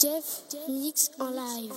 Jeff mix en live.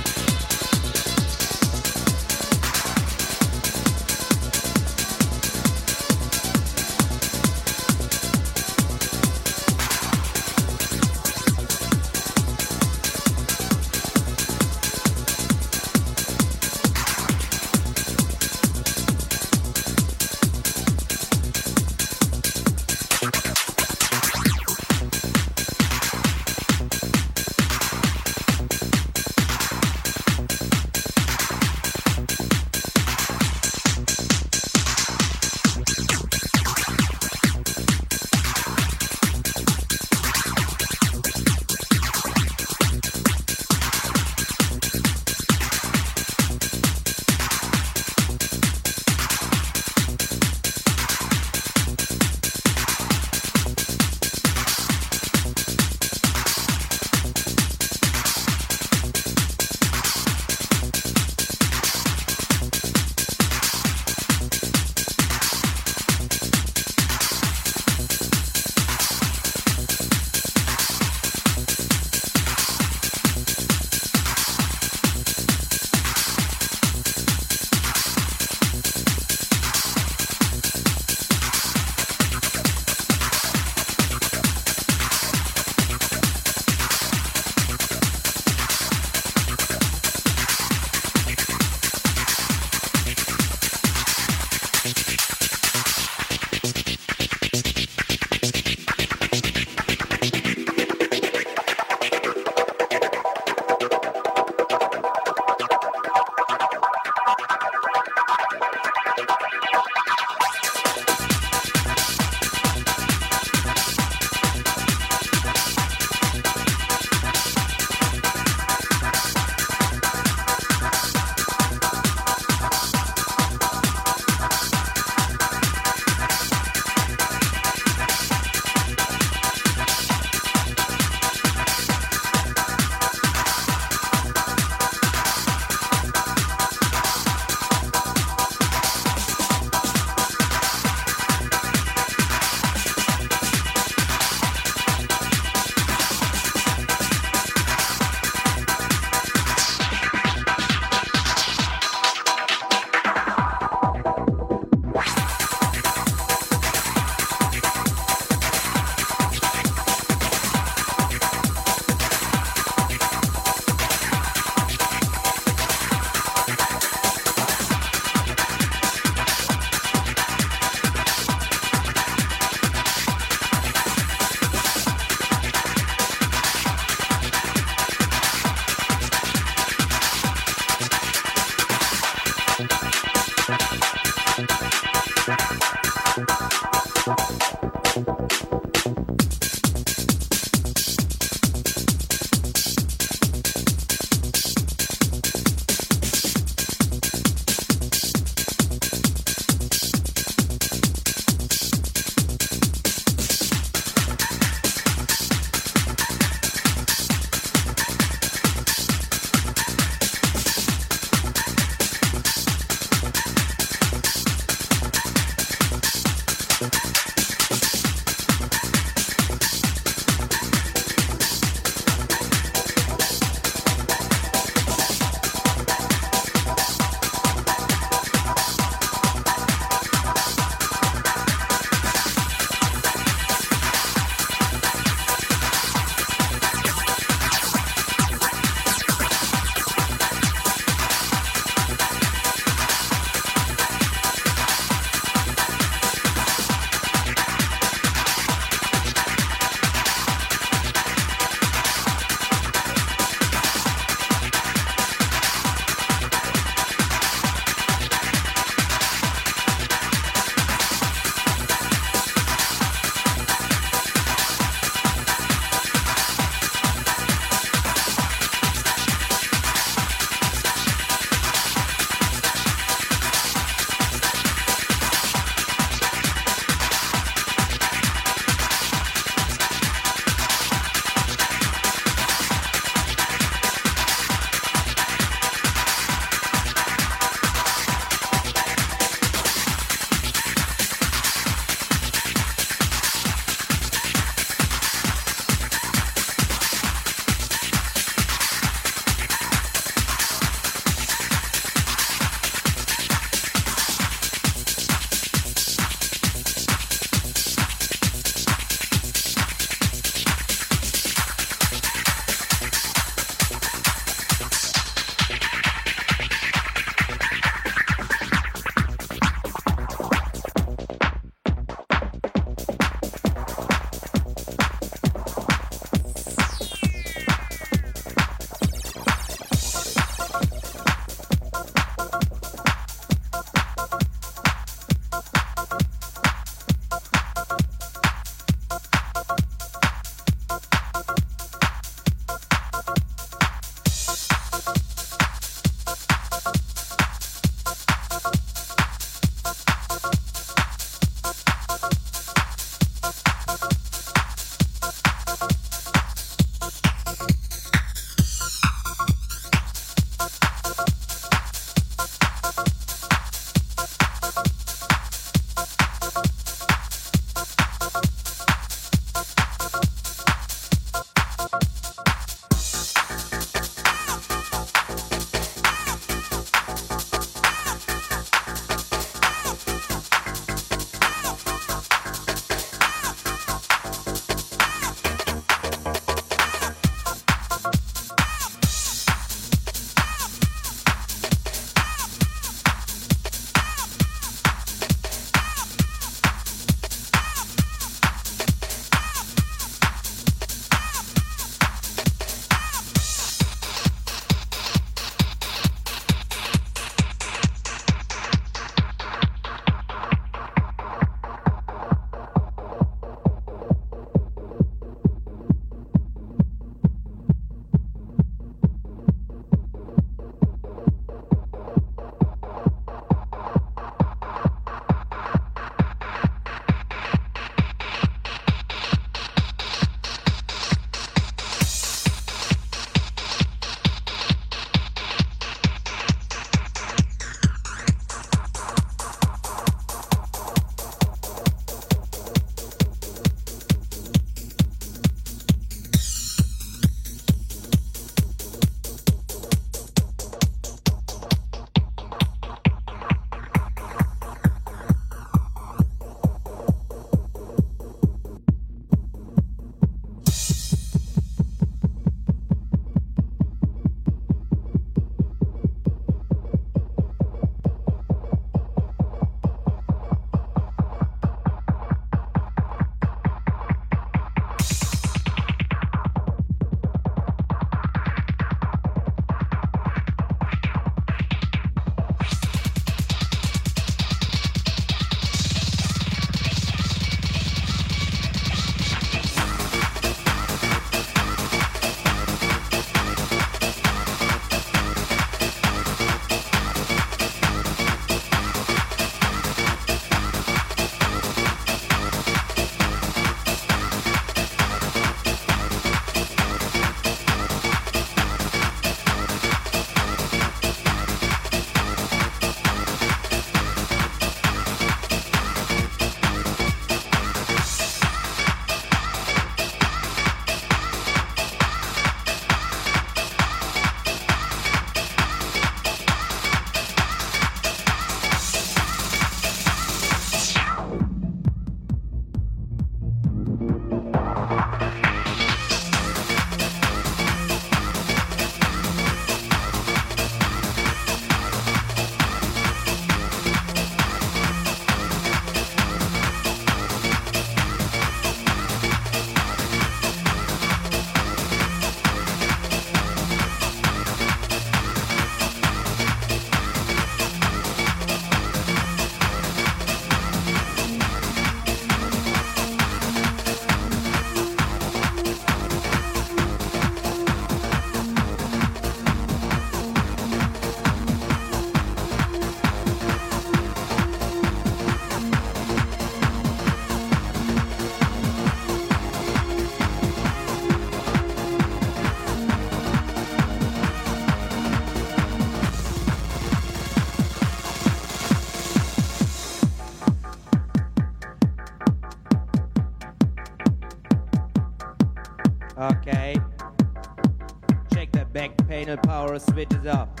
Power switches up.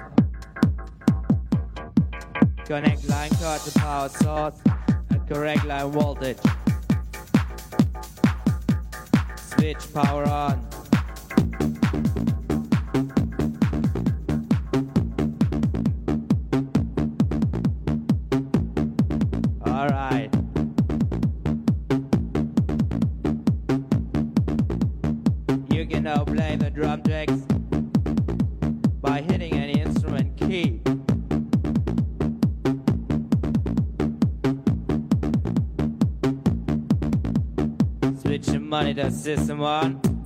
Connect line card to power source at correct line voltage. Switch power on. You can now play the drum tracks by hitting any instrument key. Switch the monitor system on.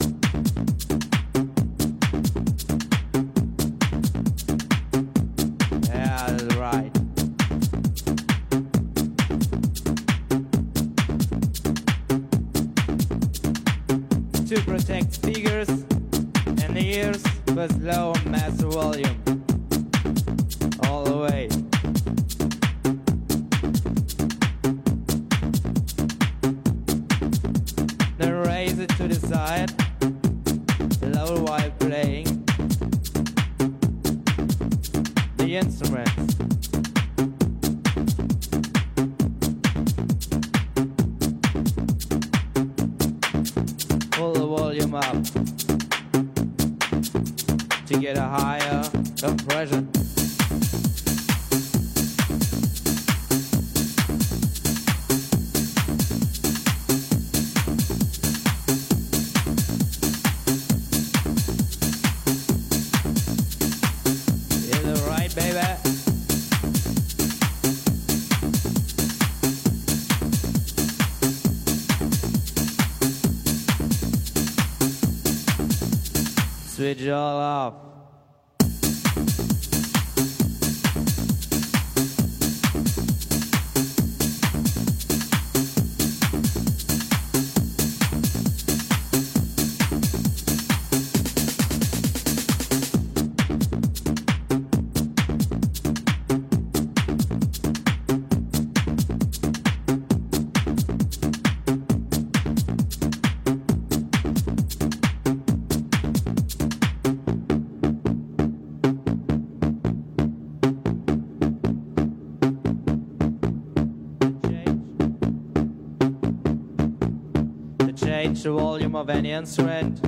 Change the volume of any instrument,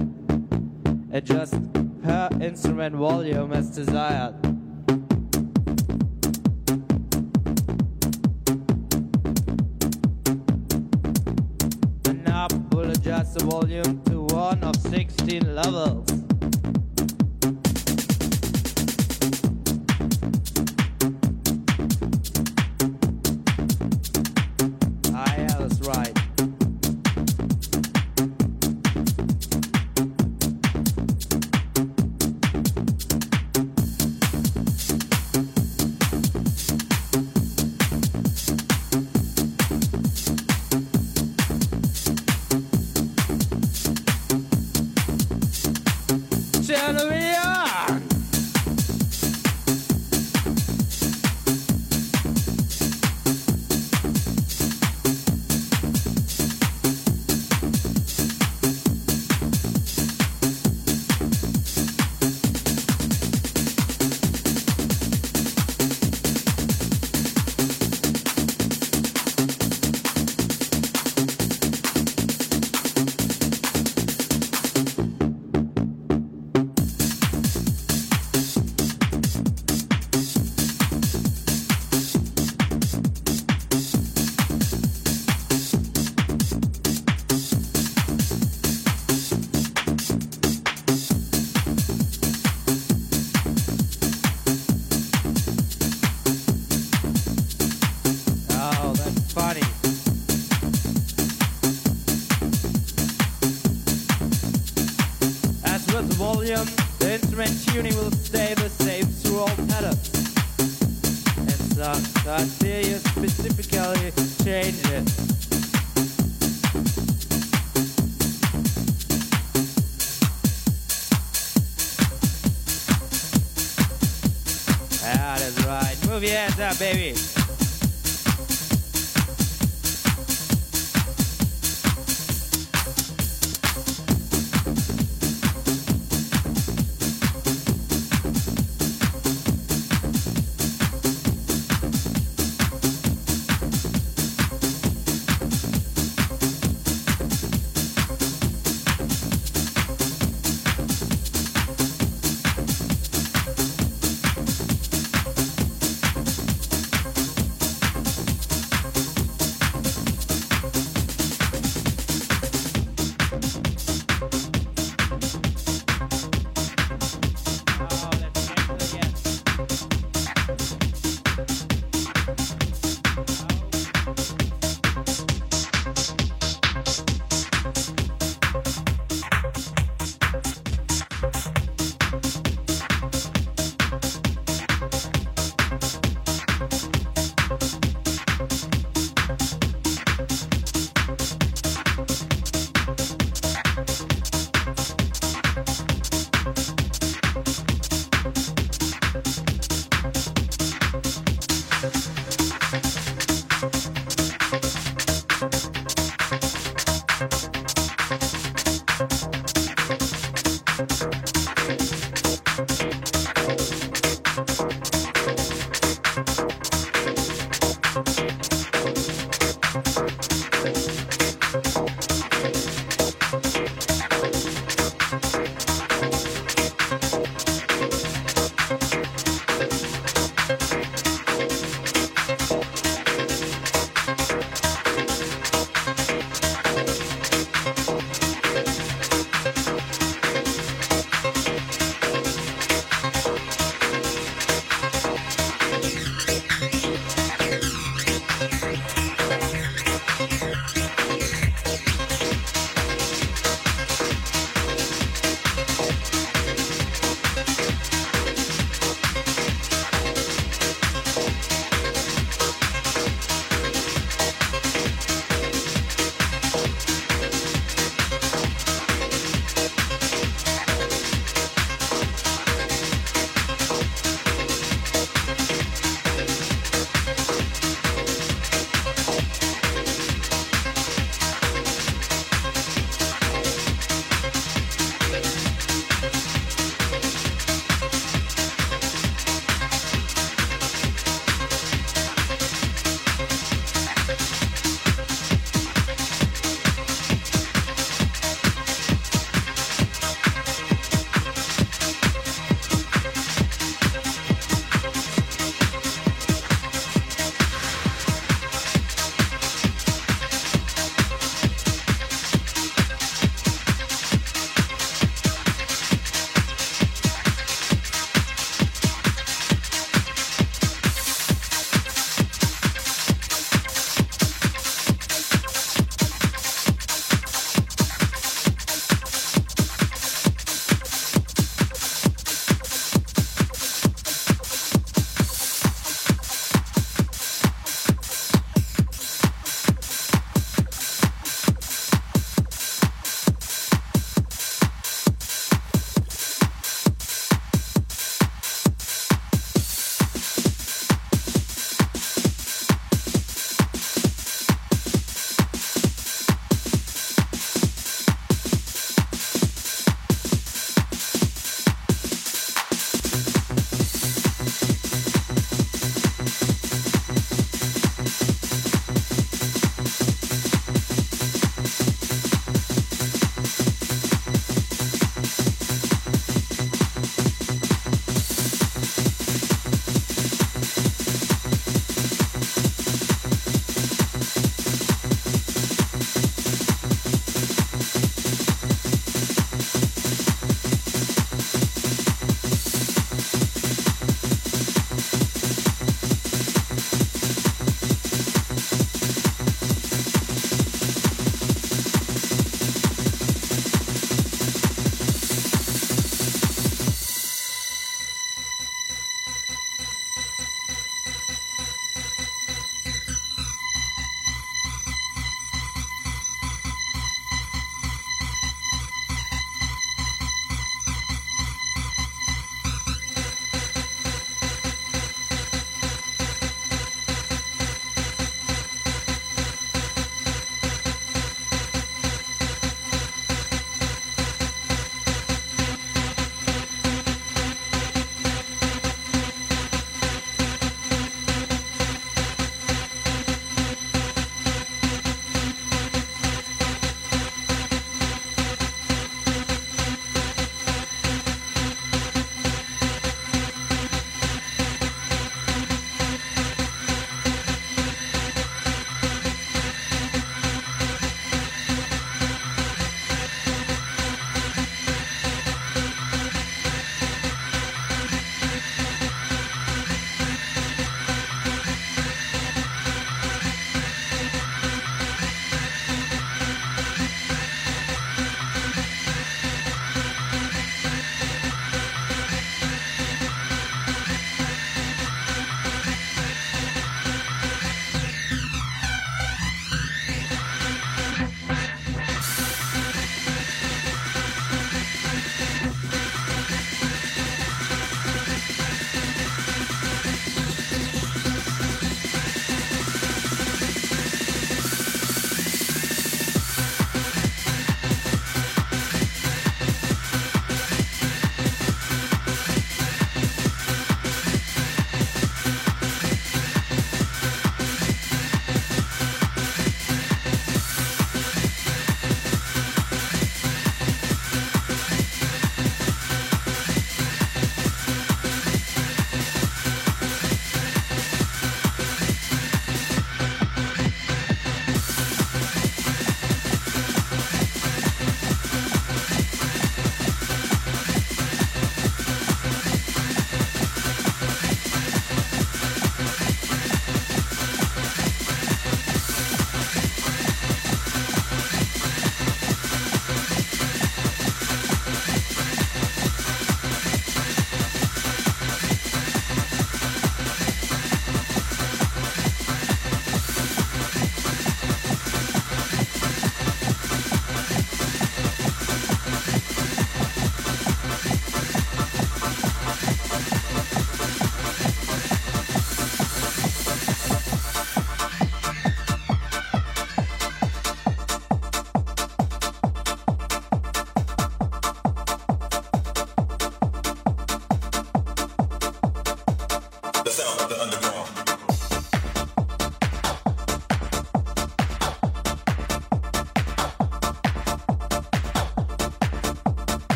adjust per instrument volume as desired. Volume, the instrument tuning will stay the same through all pedals. And so, so until you specifically change it. Ah, that's right. Move your hands up, baby.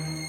Thank